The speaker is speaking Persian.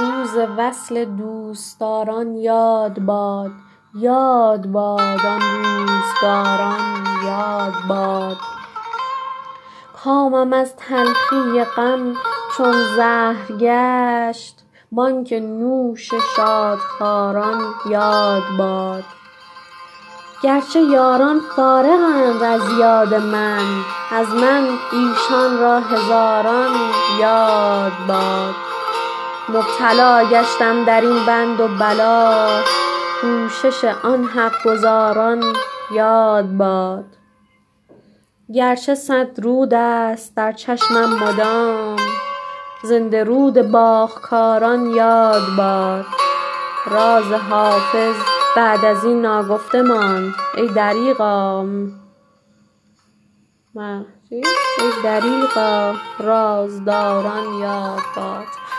سوز وصل دوستداران یاد باد یاد باد آن روزگاران یاد باد. کامم از تلخی غم چون زهر گشت بانگ نوش شادخواران یاد باد. گرچه یاران فارغ اند از یاد من از من ایشان را هزاران یاد باد. مبتلا گشتم در این بند و بلا. کوشش آن حق گزاران یاد باد. گرچه صد رود است در چشمم مدام زنده رود باغکاران یاد باد. راز حافظ بعد از این ناگفته ماند ای دریغا رازداران یاد باد.